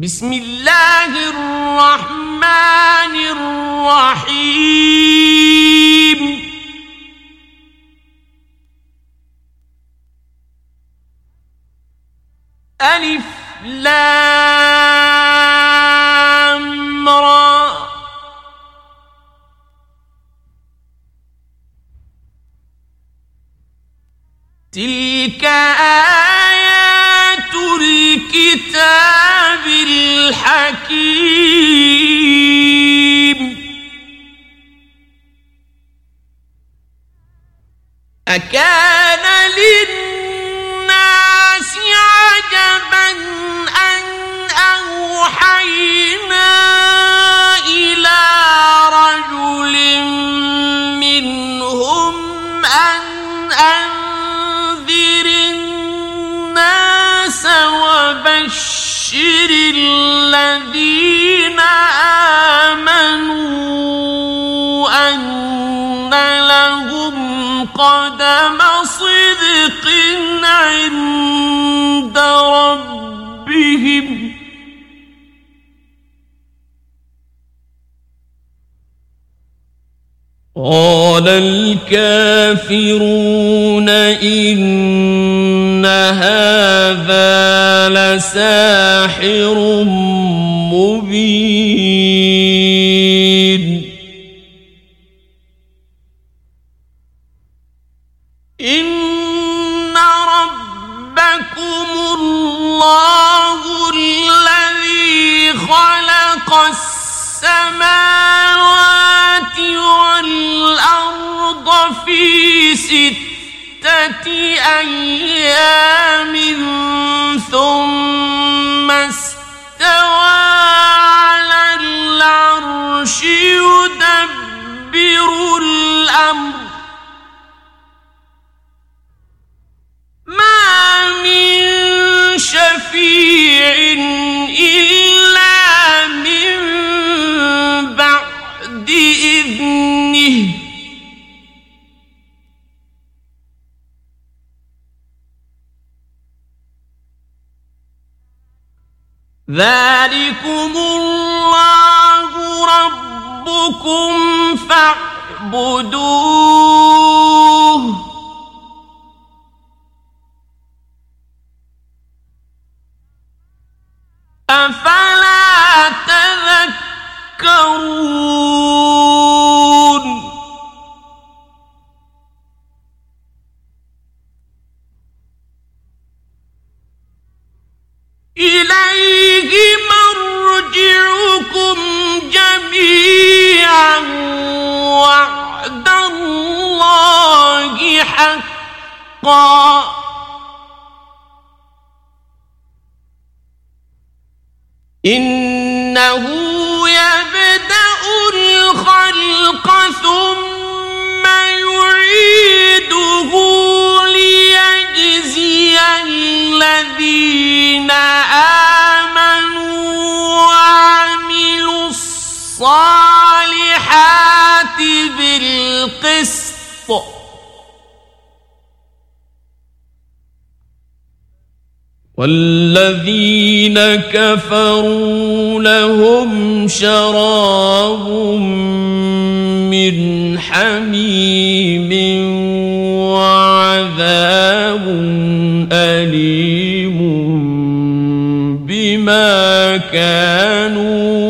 بسم الله الرحمن الرحيم. ألف لام را. تلك آيات الحكيم أكان للناس عجبا أن أوحينا إلى رجل منهم أن أنذر الناس وبشر الذين قدم صدق عند ربهم. قال الكافرون إن هذا لساحر مبين. أن ربكم فاعبدوه. ثم يعيده ليجزي الذين آمنوا وعملوا الصالحات بالقسط. والذين كفروا لهم شراب من حميم وعذاب أليم بما كانوا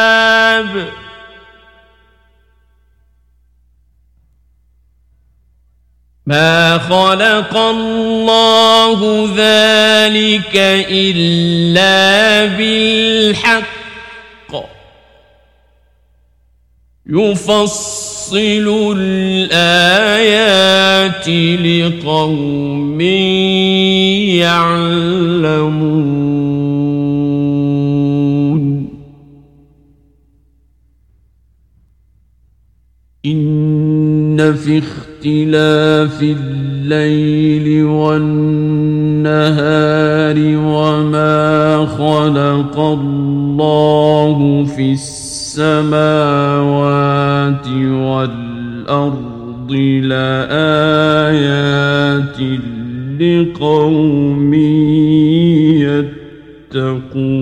ما خلق الله ذلك إلا بالحق. يفصل الآيات لقوم يعلمون. إن في اختلاف الليل والنهار وما خلق الله في السماوات والأرض لآيات لقوم يتقون.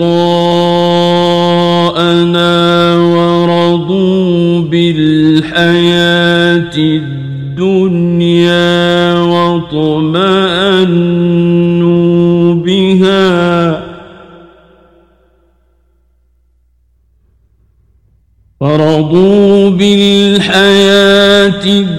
لقاءنا بالحياة الدنيا واطمأنوا بها. فرضوا بالحياة الدنيا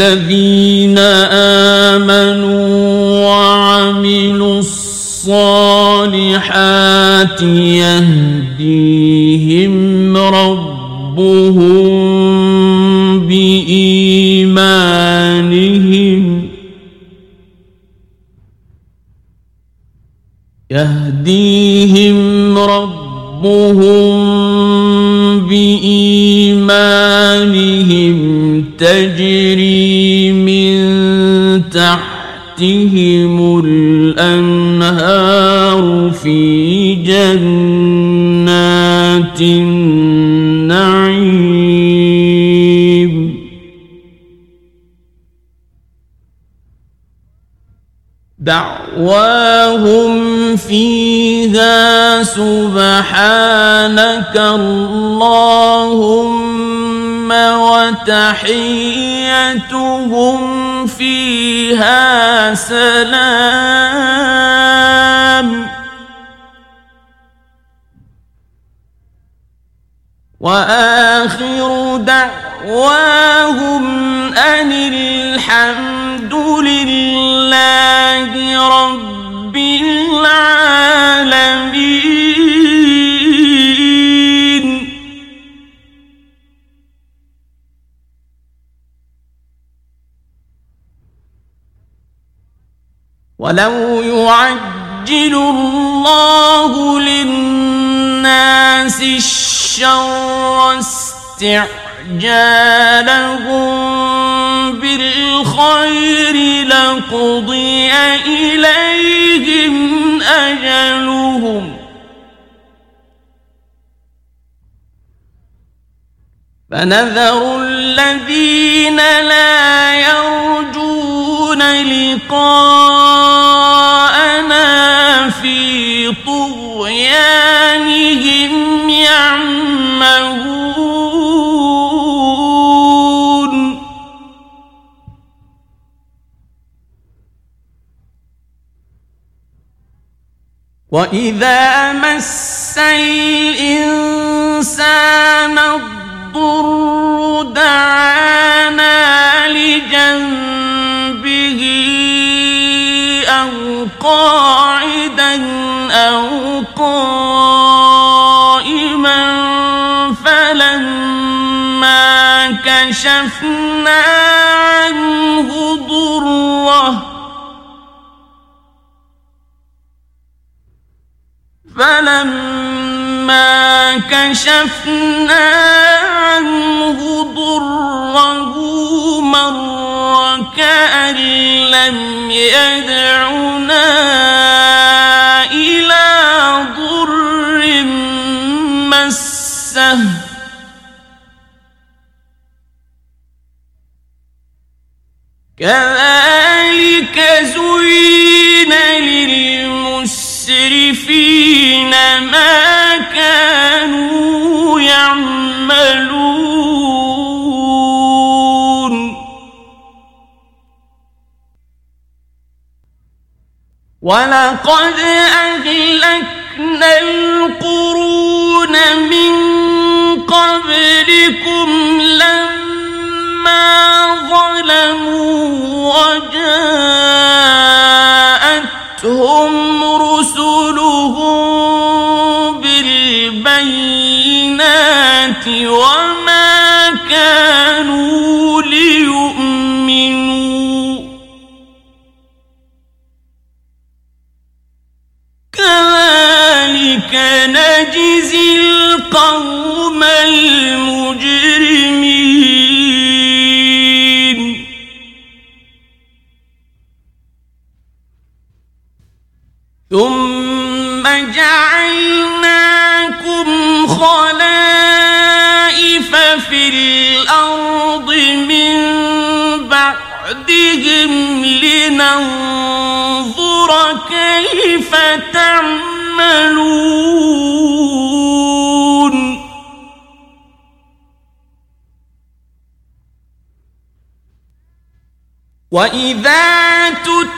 الذين آمنوا وعملوا الصالحات يهديهم ربهم بإيمانهم. يهديهم ربهم بإيمانهم. تجري تحتهم الأنهار في جنات النعيم. دعواهم فيها سبحانك اللهم وتحيتهم فيها سلام. وآخر دعواهم أن الحمد لله رب العالمين. ولو يعجل الله للناس الشر استعجالهم بالخير لقضي إليهم أجلهم فنذر الذين لا يرجون لقاءنا يعمهون. وإذا مس الإنسان الضر دعانا لجنبه أو قاعدا أو قائما كشفنا عنه ضره فلما كشفنا عنه ضره مر وكأن لم يدعنا إلى ضر مسه كذلك زين للمسرفين ما كانوا يعملون. ولقد أهلكنا القرون من قبلكم وجاءتهم رسلهم بالبينات وما كانوا ليؤمنوا. كذلك نجزي القوم المجرمين. ثم جعلناكم خلائف في الأرض من بعدهم لننظر كيف تعملون. وإذا تتلى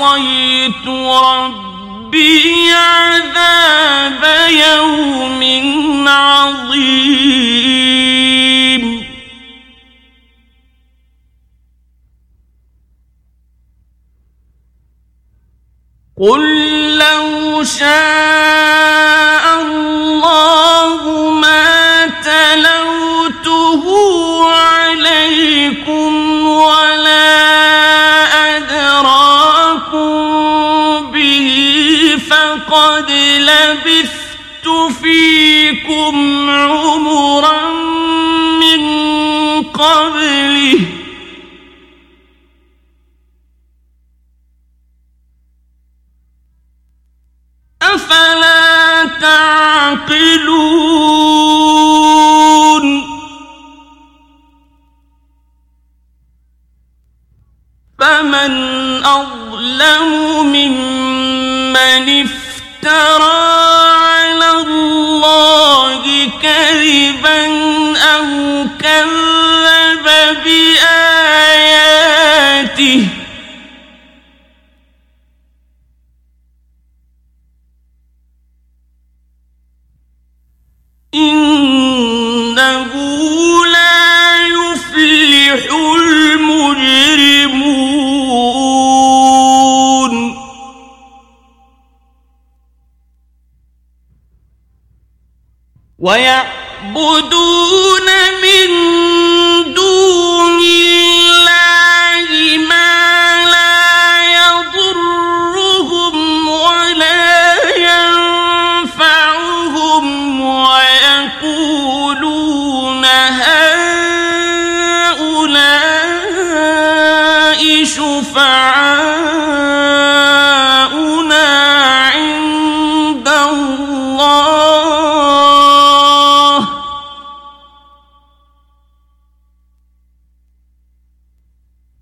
عصيت ربي عذاب يوم عظيم. قل لو شاء قبله أفلا 我呀。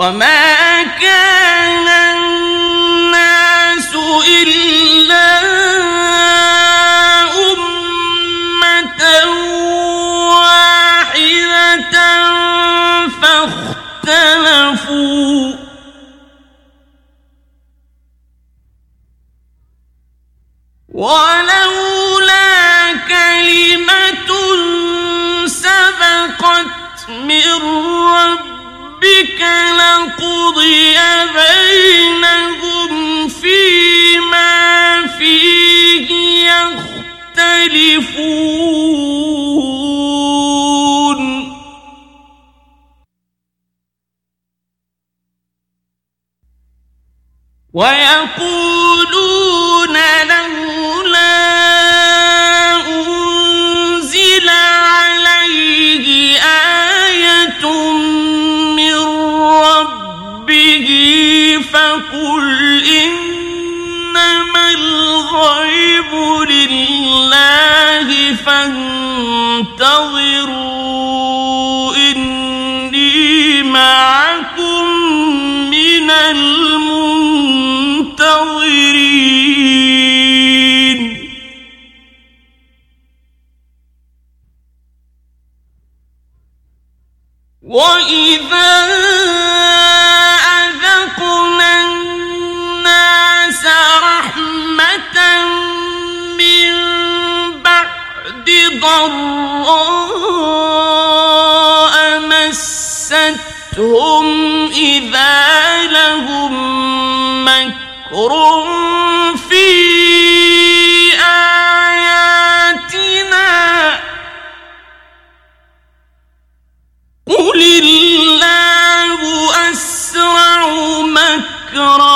وما كان الناس إلا أمة واحدة فاختلفوا ولولا لقضي بينهم فانتظروا إني معكم من المنتظرين. وإذا ضراء مستهم إذا لهم مكر في آياتنا. قل الله أسرع مكرا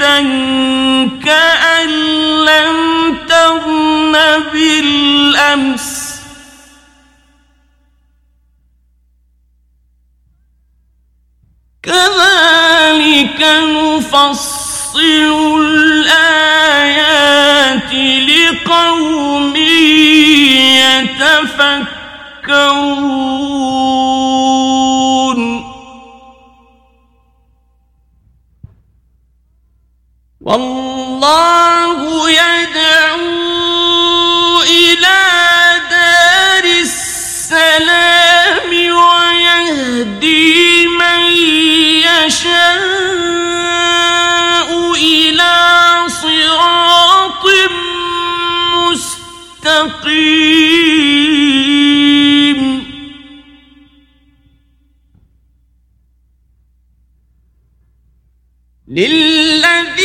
قاعدا كأن لم تغن بالأمس. كذلك نفصل الآيات لقوم يتفكرون. والله يدعو إلى دار السلام ويهدي من يشاء إلى صراط مستقيم. للذين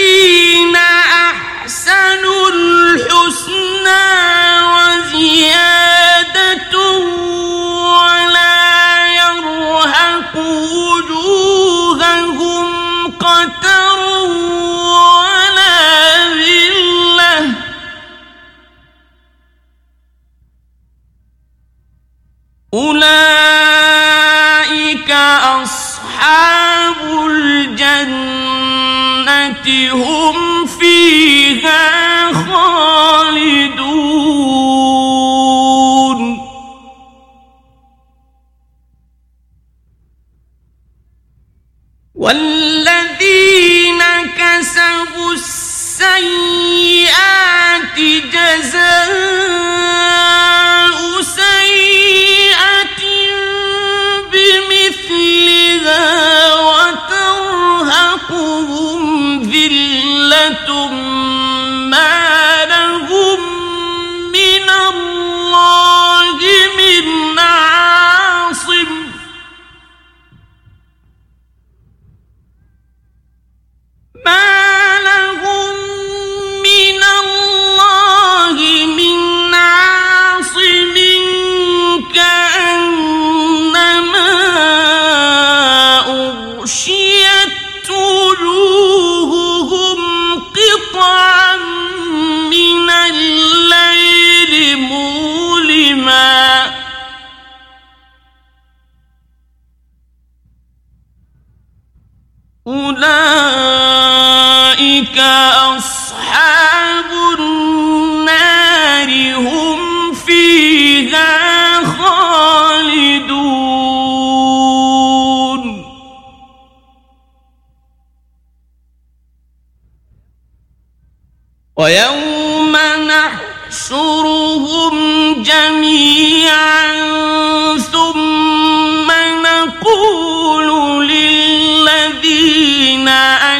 الجنة هم فيها خالدون. والذين كسبوا السيئات جزاء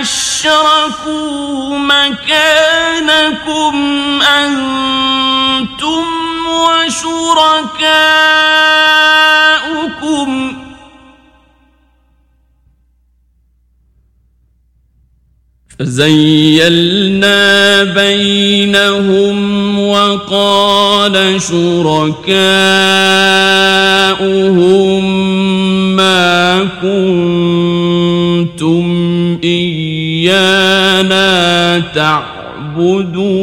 أشركوا مكانكم أنتم وشركاؤكم. فزيلنا بينهم وقال شركاؤهم ما كنتم إيانا تعبدون.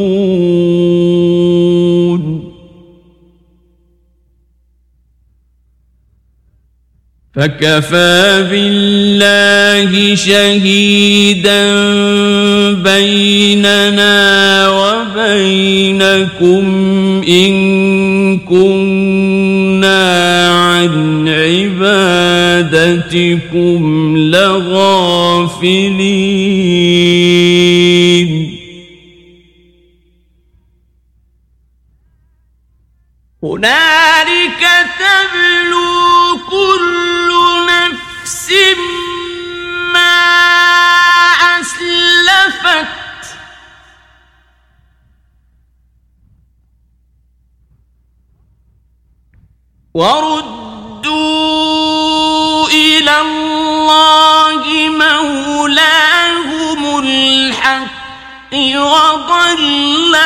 فكفى بالله شهيدا بيننا وبينكم إن كنا عن عبادتكم. لغافلين. هنالك تبلو كل نفس ما أسلفت. ورد وضل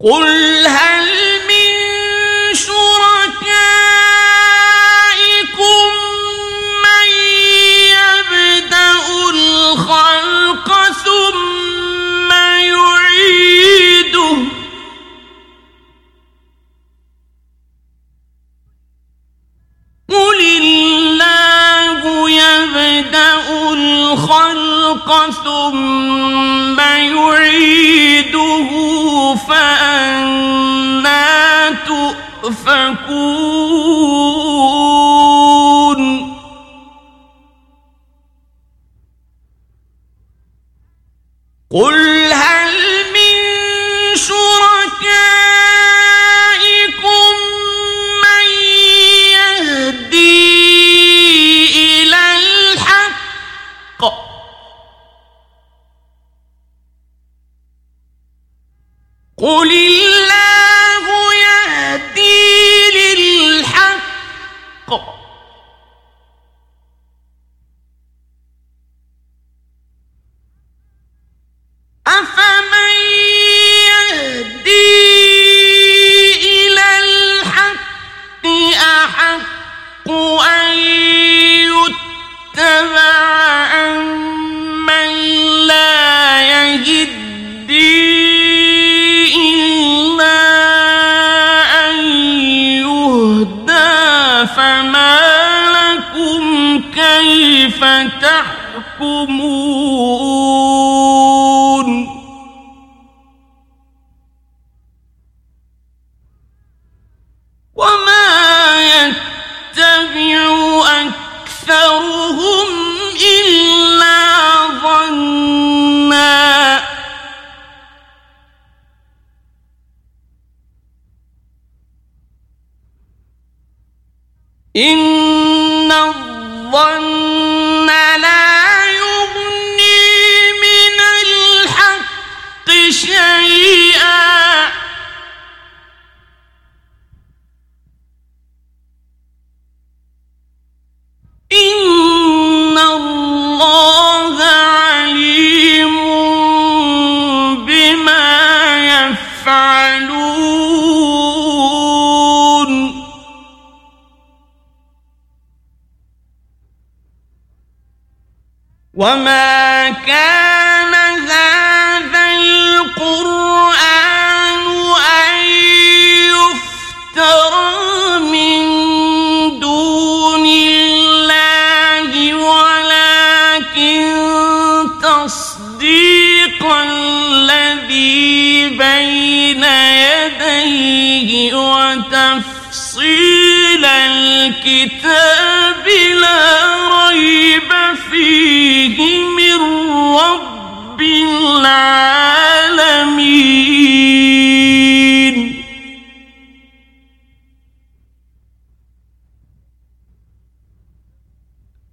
قل هل فكون وما كان هذا القرآن أن يفترى من دون الله ولكن تصديق الذي بين يديه وتفصيل الكتاب رب العالمين.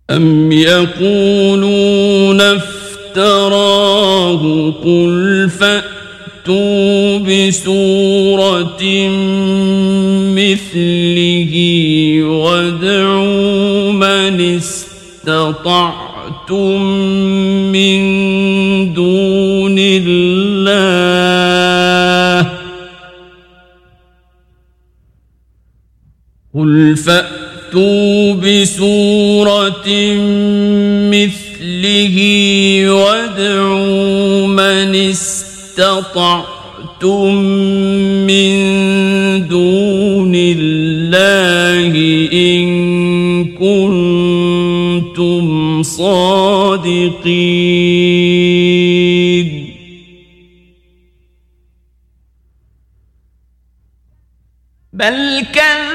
أم يقولون افتراه قل فأتوا بسورة مثله وادعوا من استطعتم قل فأتوا بسورة مثله وادعوا من استطعتم من دون الله إن كنتم صادقين بل كذبوا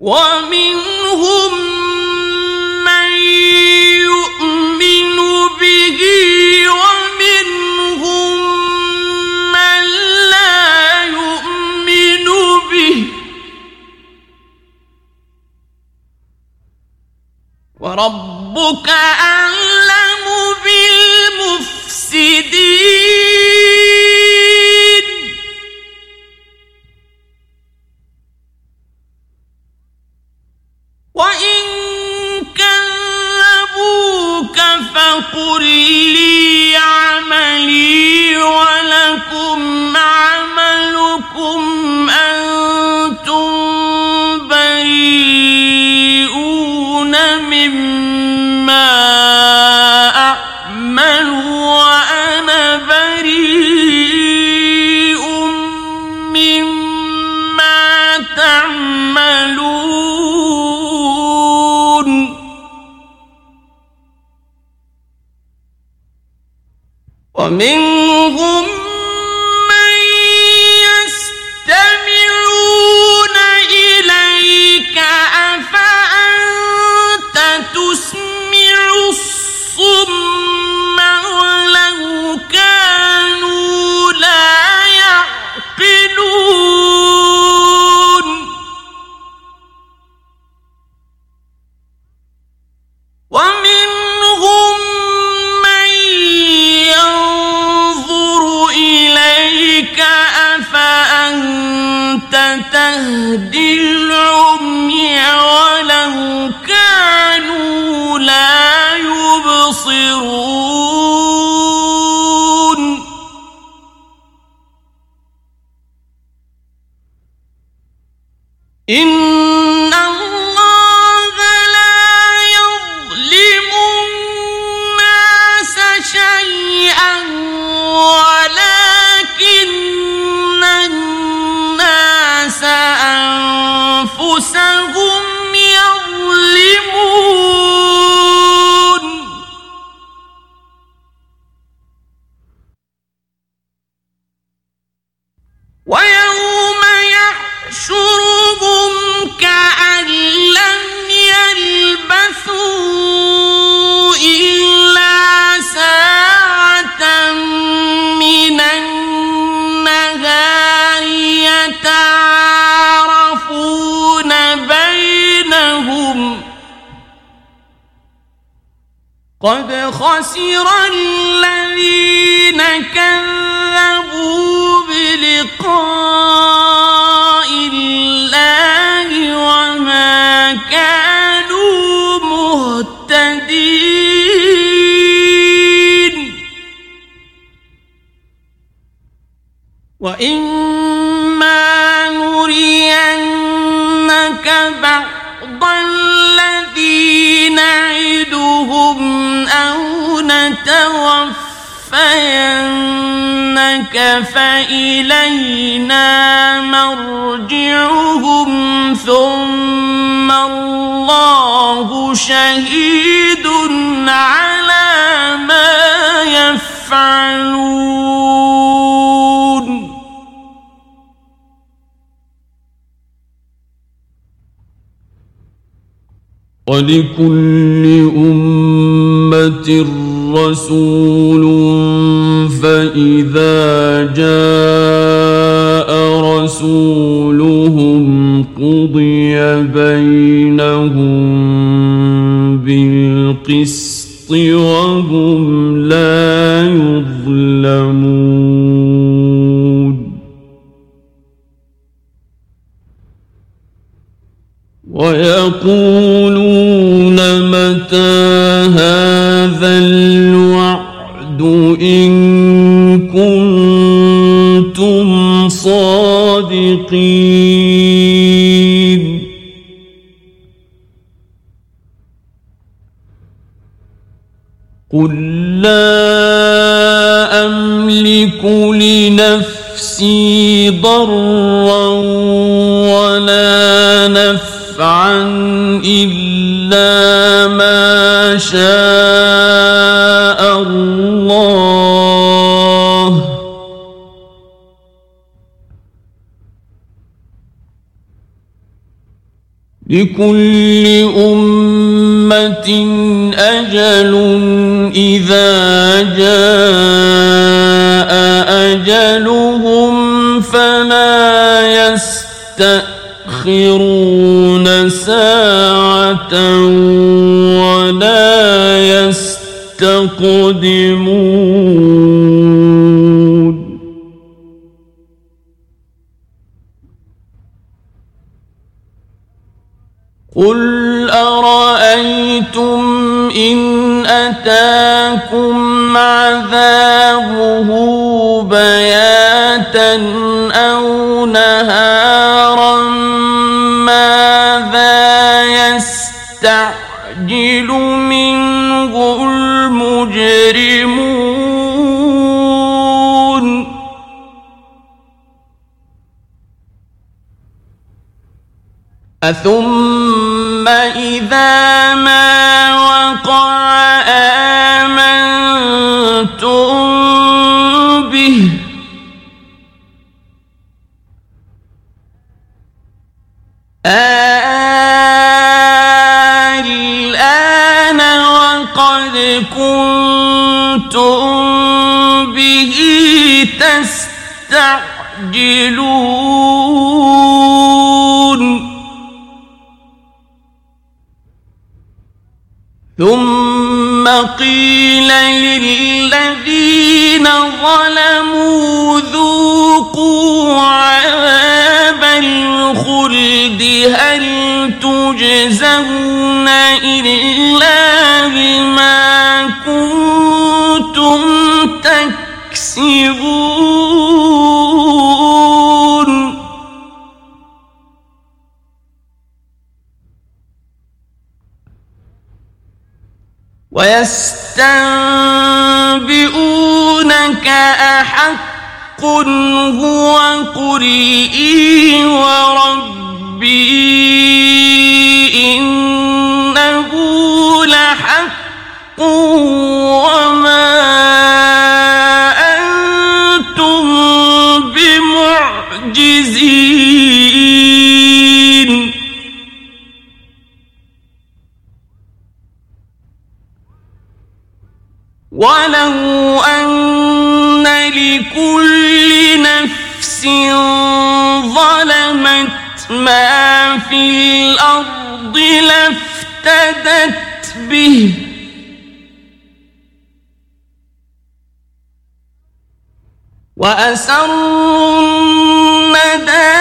ومنهم من يؤمن به ومنهم من لا يؤمن به. وربك أعلم ومنهم تهدي العمي ولو كانوا لا يبصرون. خسر الذين كذبوا بلقاء الله وما كانوا مهتدين. وإما نرينك بعض الذي نعدهم أو نتوفينك فإلينا مرجعهم ثم الله شهيد على ما يفعلون. ولكل أمة رسول فإذا جاء رسولهم قضي بينهم بالقسط وهم لا يظلمون. ويقولون ضرا ولا نفعا إلا ما شاء الله لكل أمة أجل إذا يستأخرون ساعة ولا يستقدمون. قل أرأيتم إن أتاكم عذابه بياتا أو نهارا يستعجل منه المجرمون أثم إذا ما تستعجلون ثم قيل للذين ظلموا ذوقوا عذاب الخلد. هل تجزون إلا بما كنتم تكسبون؟ ويستنبئونك أحق هو قل إي وربي إنه لحق وما ولو أن لكل نفس ظلمت ما في الأرض لافتدت به وأسروا الندامة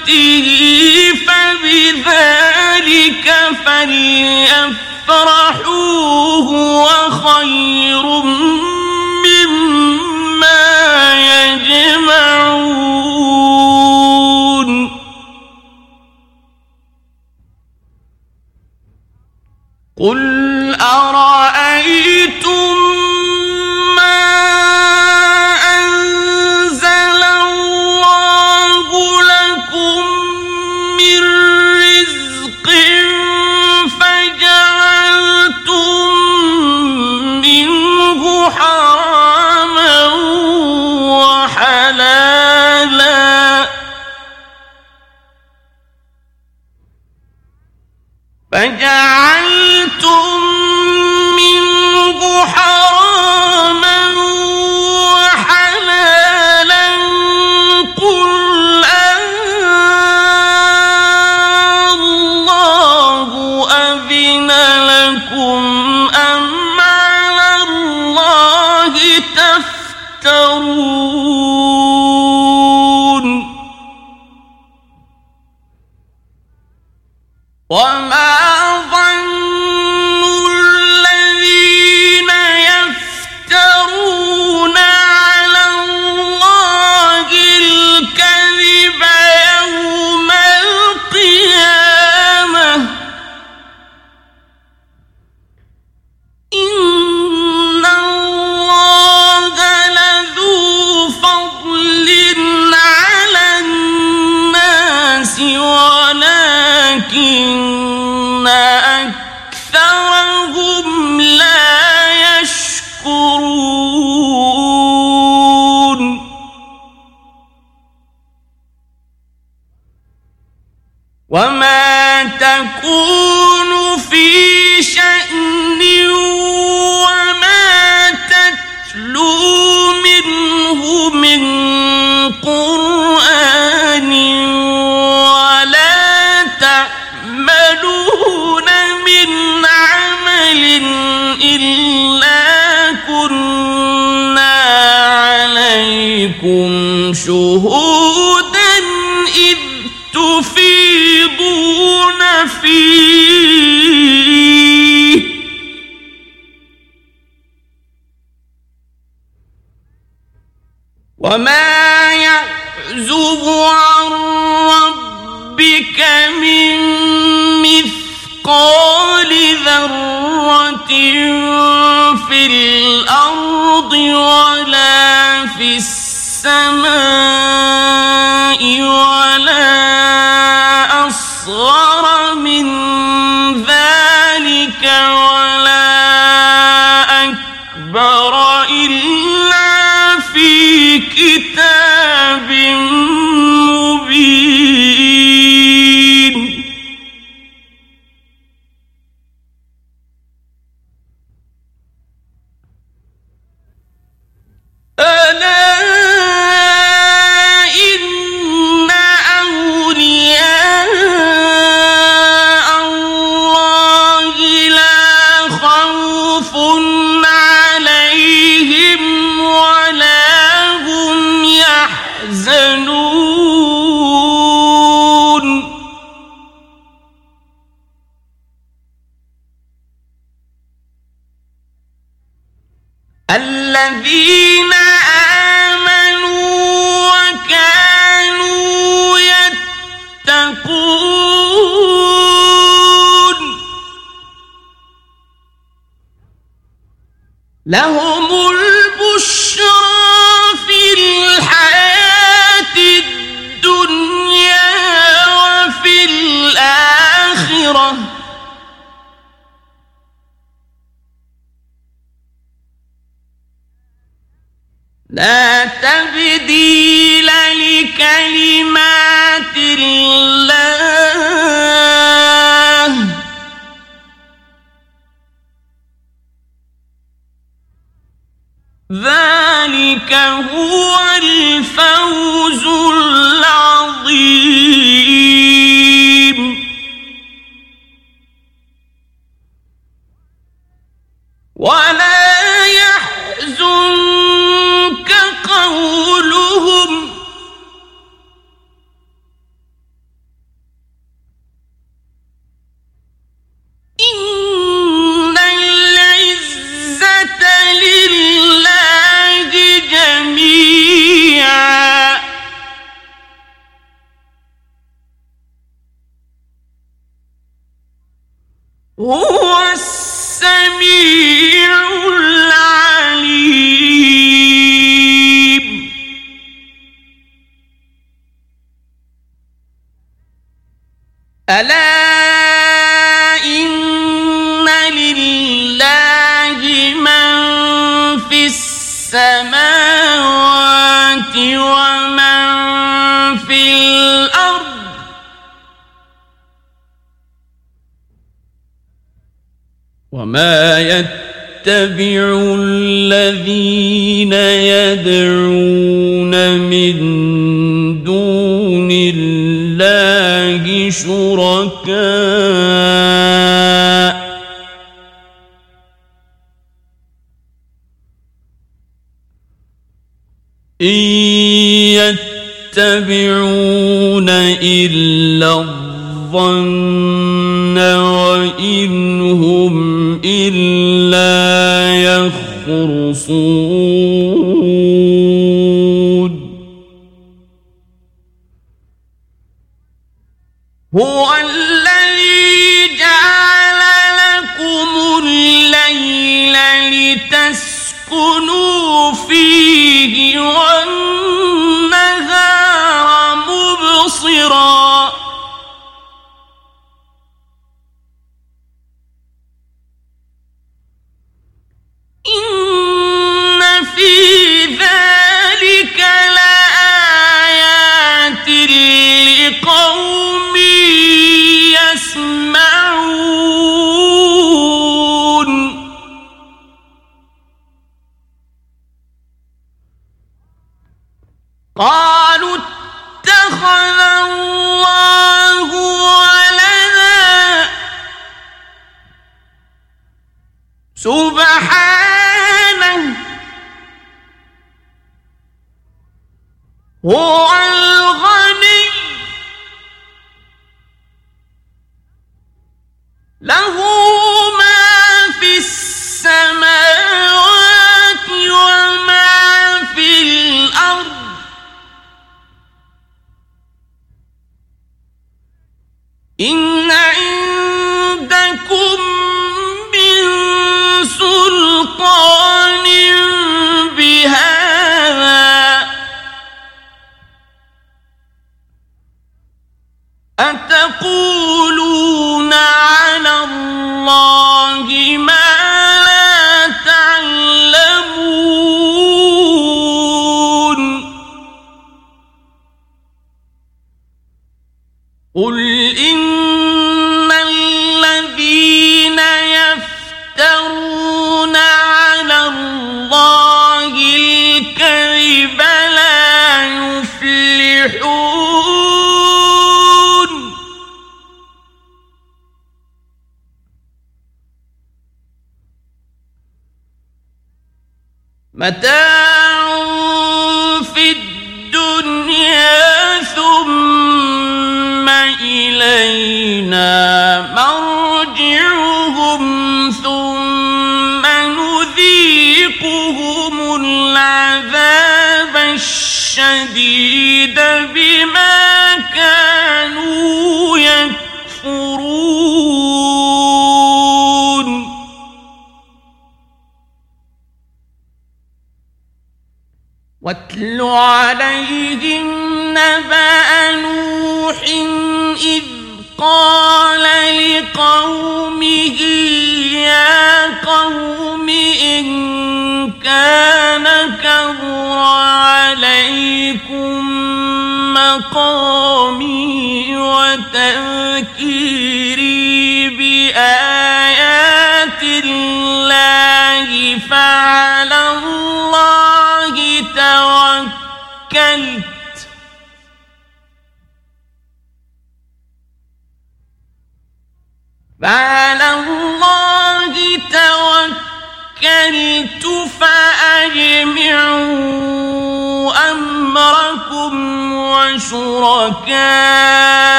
وبرحمته فبذلك فليفرحوا هو خير مما يجمعون. قل عليكم شهودا إذ تفيضون فيه. وما يعزب عن ربك من مثقال ذرة في الأرض ولا السماء ألا إن لله من في السماوات ومن في الأرض وما يتبع الذين يدعون شركاء. إن يتبعون إلا الظن وإن هم إلا يخرصون. 蓝湖。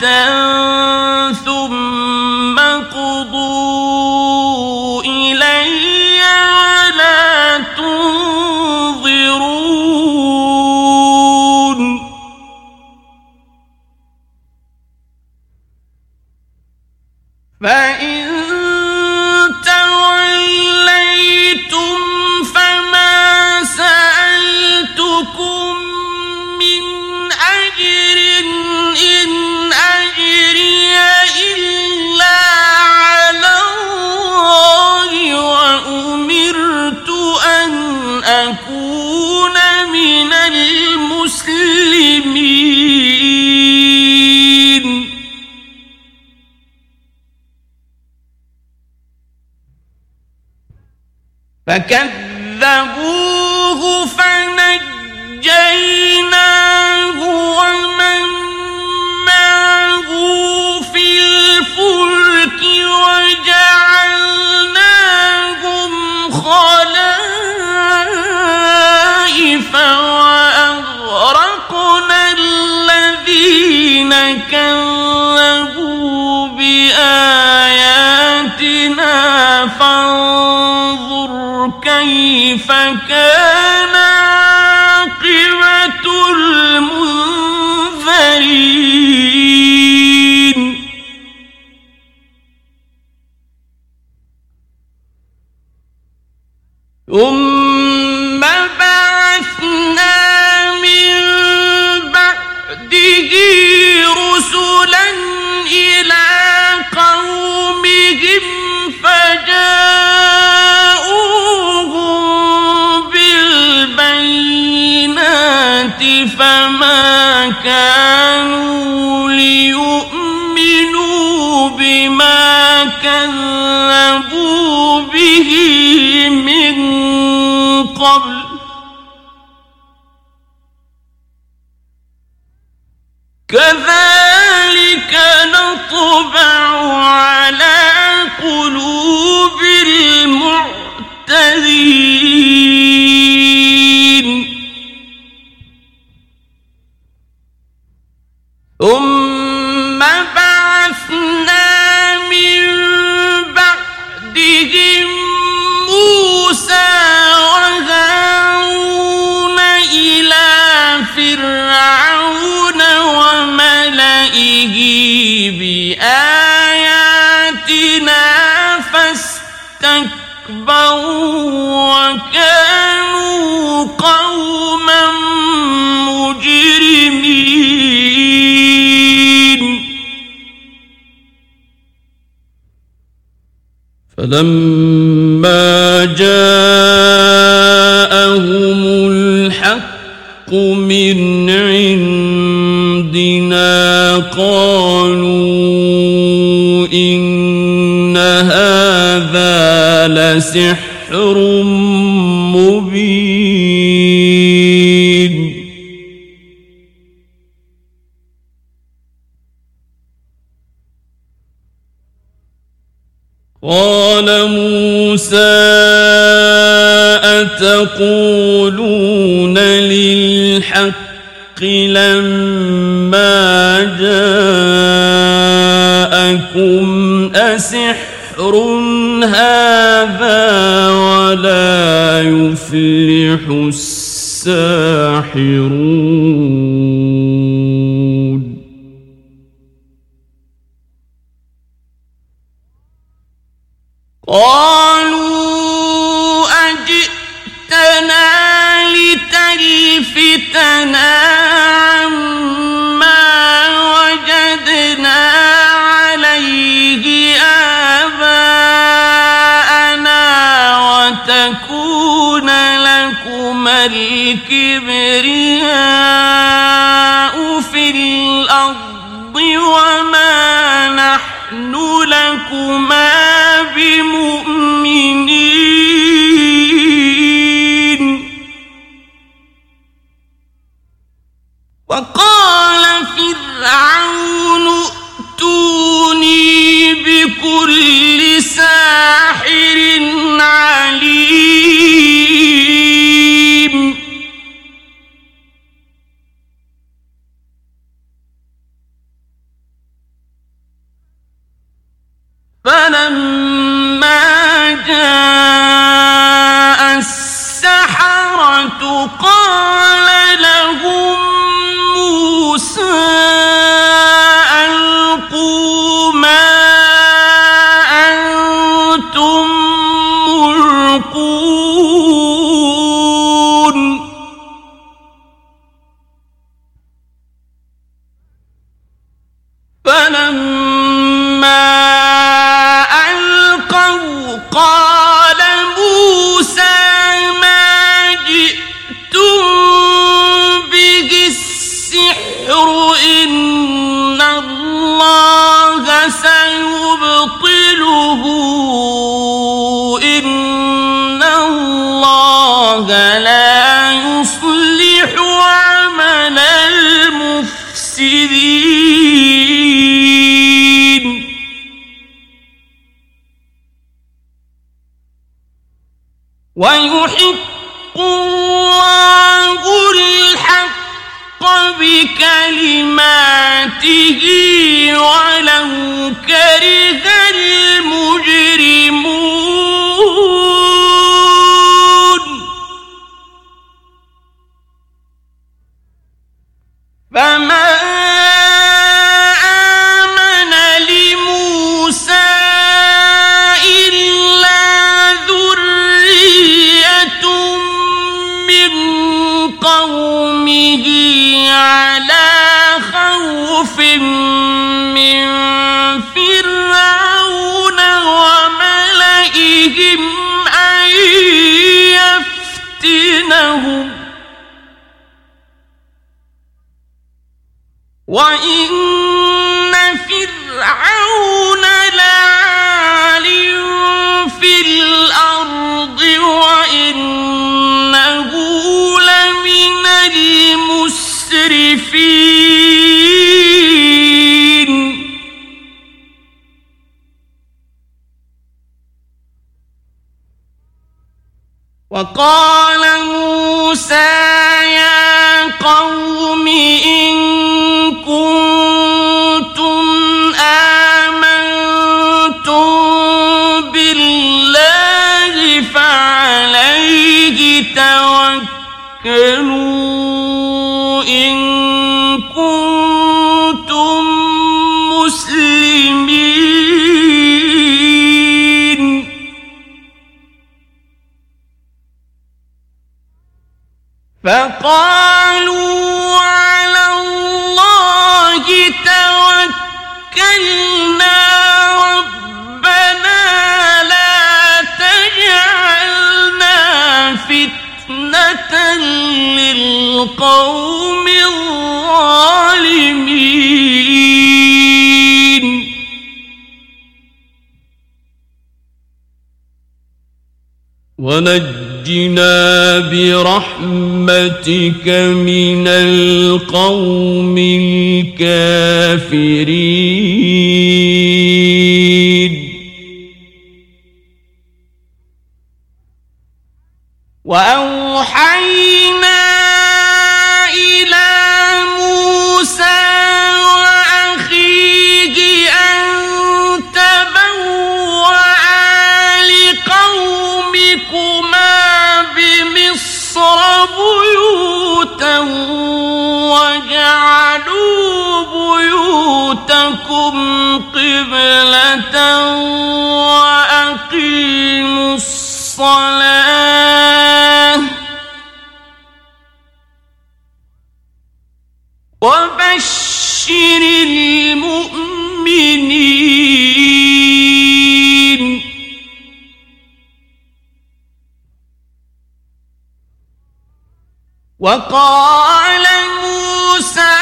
تنظر فكذبوه فنجيناه ومن معه في الفلك وجعلناهم خلائف وأغرقنا الذين كفروا كيف كان كذلك نطبع على قلوب المعتدين. ثم فلما جاءهم الحق من عندنا قالوا إن هذا لسحر مبين. تقولون للحق لما جاءكم أسحر هذا ولا يفلح الساحرون قال وقالوا على الله توكلنا ربنا لا تجعلنا فتنة للقوم الظالمين. ونج ونجنا برحمتك من القوم الكافرين وقال موسى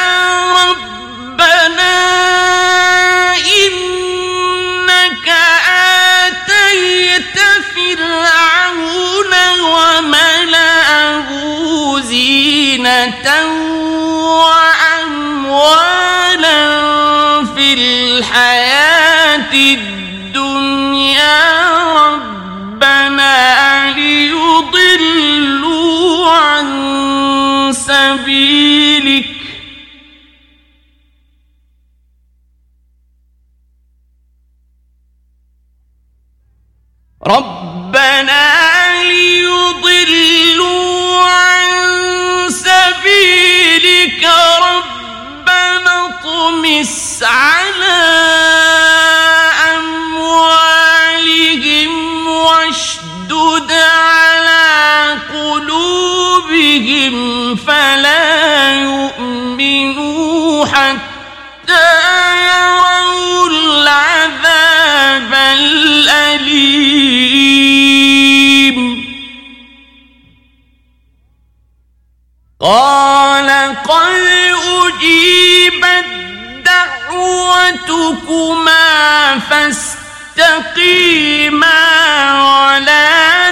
ربنا إنك آتيت فرعون وملأه زينة وأموالا في الحياة ربنا دعوتكما فاستقيما ولا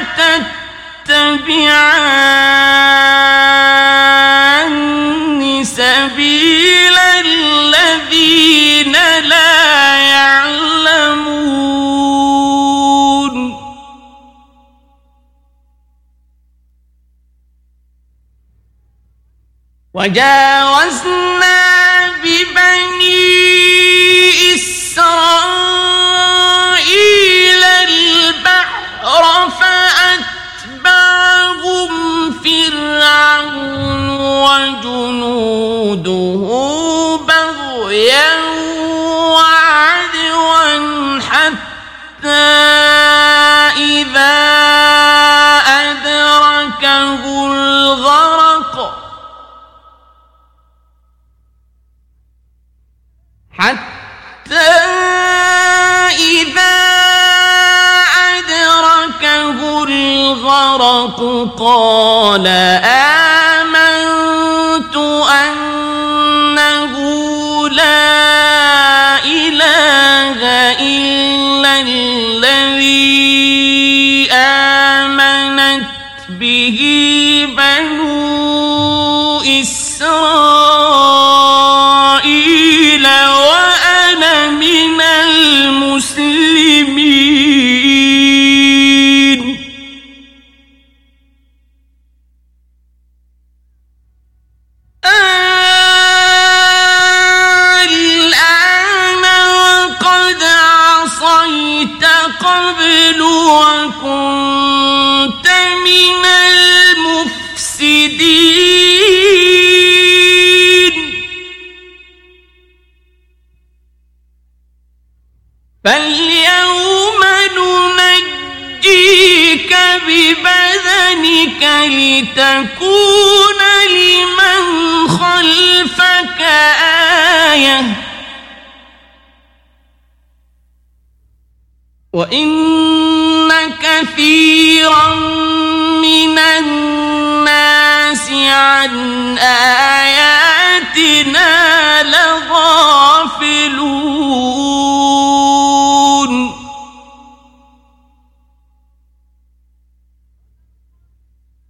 تتبعان سبيل الذين لا يعلمون وجاوزنا إسرائيل البحر فأتبعهم فرعون وجنوده الغرق قال آمنت أنه لا إله إلا الذي آمنت به بنو إسرائيل. ببدنك لتكون لمن خلفك آية. وإن كثيرا من الناس عن آياتنا لغافلون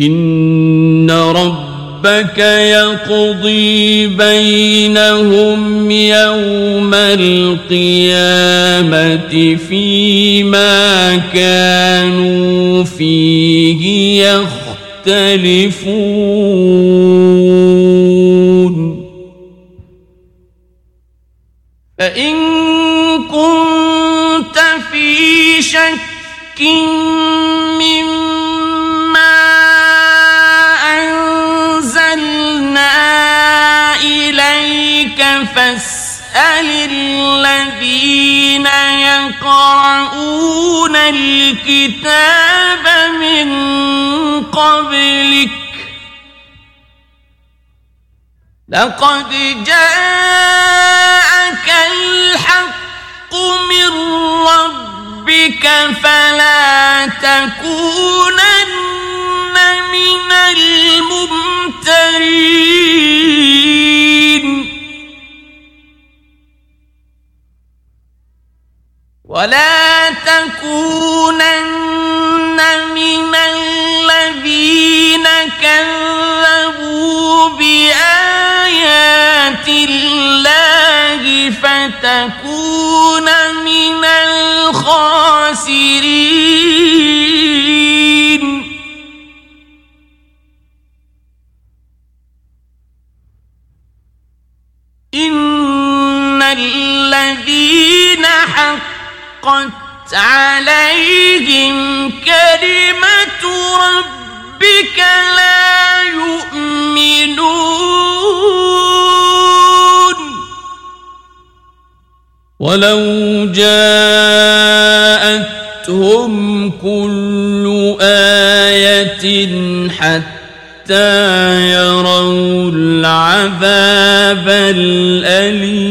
إن ربك يقضي بينهم يوم القيامة فيما كانوا فيه يختلفون فإن يقرؤون الكتاب من قبلك. لقد جاءك الحق من ربك فلا تكونن من الممترين. ولا تكونن من الذين كذبوا بآيات الله فتكون من الخاسرين. إن الذين حق حقت عليهم كلمة ربك لا يؤمنون. ولو جاءتهم كل آية حتى يروا العذاب الأليم.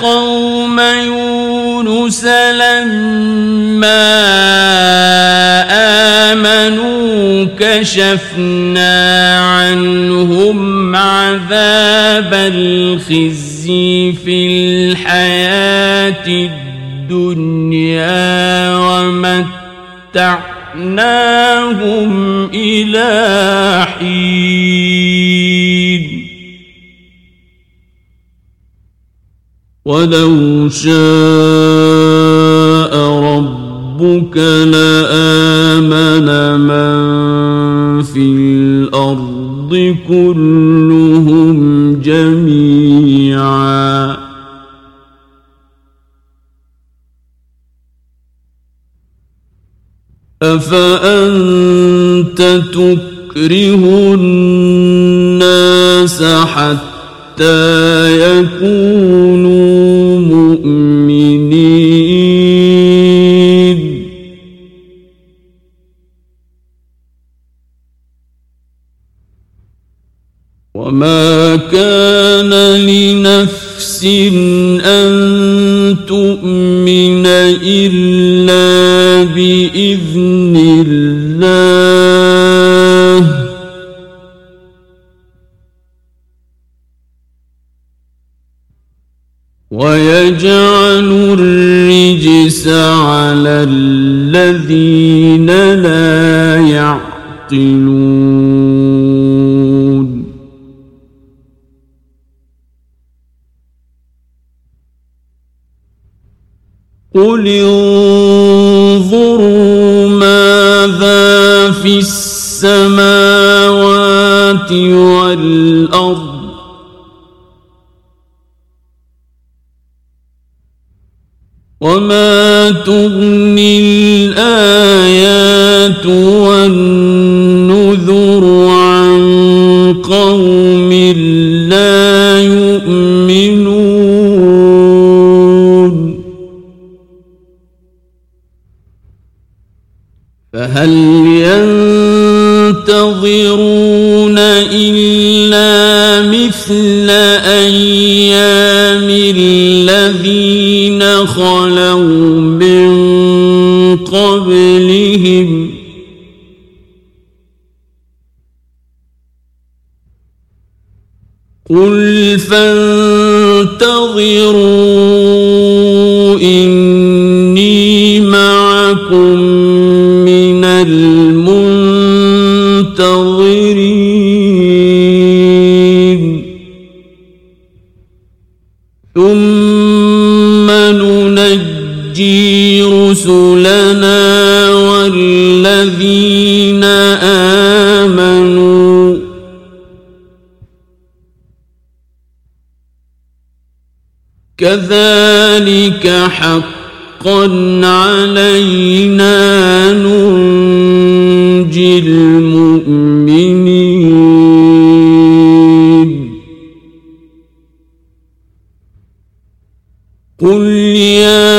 قوم يونس لما آمنوا كشفنا عنهم عذاب الخزي في الحياة الدنيا ومتعناهم إلى حين. ولو شاء ربك لآمن من في الأرض كلهم جميعا أفأنت تكره الناس حتى يكونوا لنفس أن تؤمن إلا بإذن الله. ويجعل الرجس على الذين لا يعقلون. قل انظروا ماذا في السماوات والأرض وما تغني الآيات ينظرون ينتظرون إلا مثل أيام الذين خلوا من قبلهم؟ قل فانتظروا إني كذلك حقا علينا ننجي المؤمنين. قل يا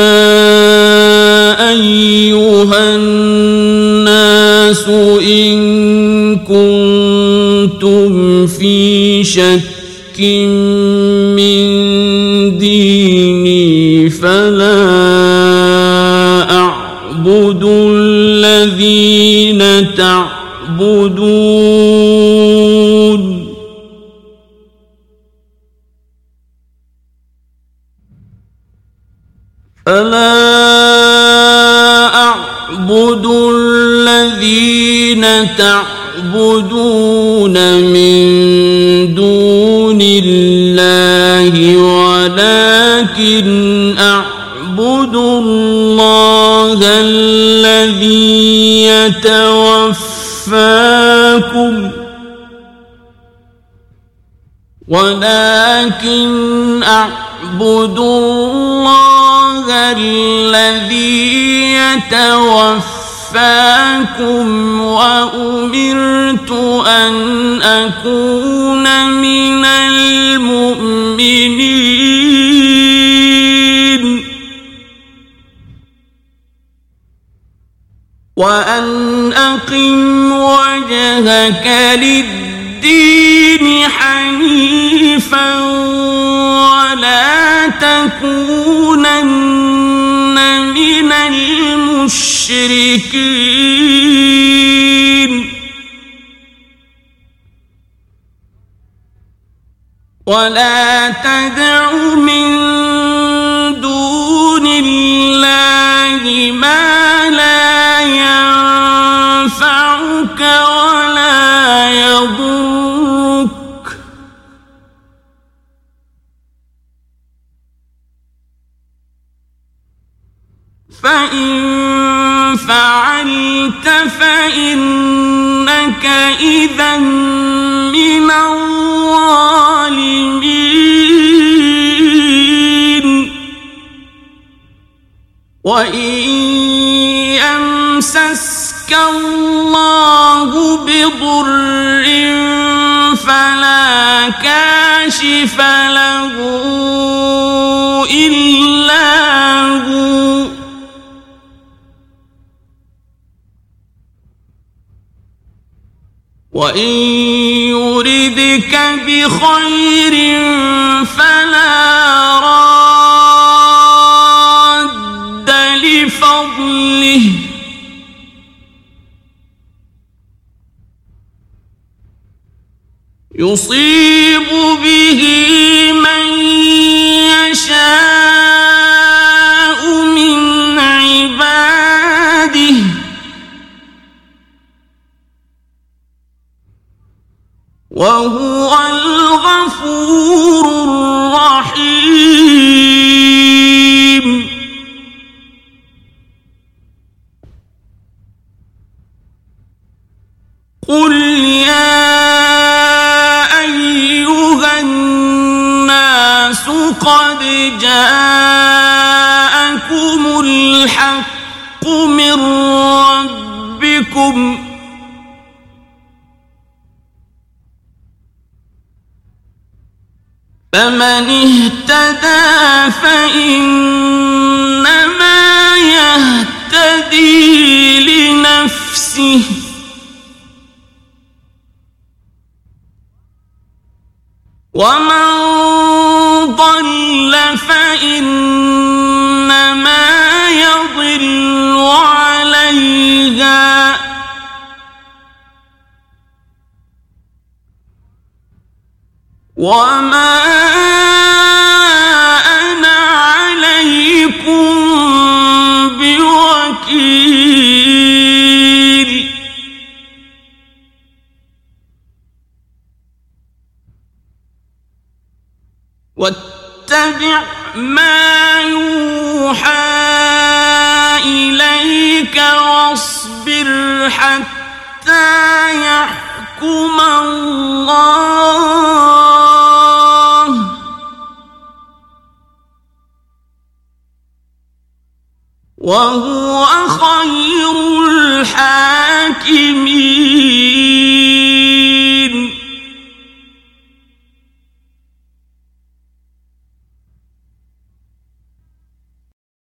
أيها الناس إن كنتم في شك فلا أعبد الذين تعبدون. فلا أعبد الذين تعبدون من دون الله ولكن أعبد الله الذي يتوفاكم. ولكن أعبد الله الذي يتوفاكم. وأمرت أن أكون من المؤمنين. وأن أقم وجهك للدين حنيفا ولا تكونن من المشركين. ولا تدع من فإن فعلت فإنك إذا من الظالمين وإن يمسسك الله بضر فلا كاشف له إلا وإن يردك بخير فلا راد لفضله يصيب به وهو الغفور الرحيم. قل يا أيها الناس قد جاءكم الحق من ربكم فمن اهتدى فإنما يهتدي لنفسه. ومن ضل فإنما يضل عليها. وما أنا عليكم بوكيل واتبع ما يوحى إليك واصبر حتى يحكم الله وهو خير الحاكمين.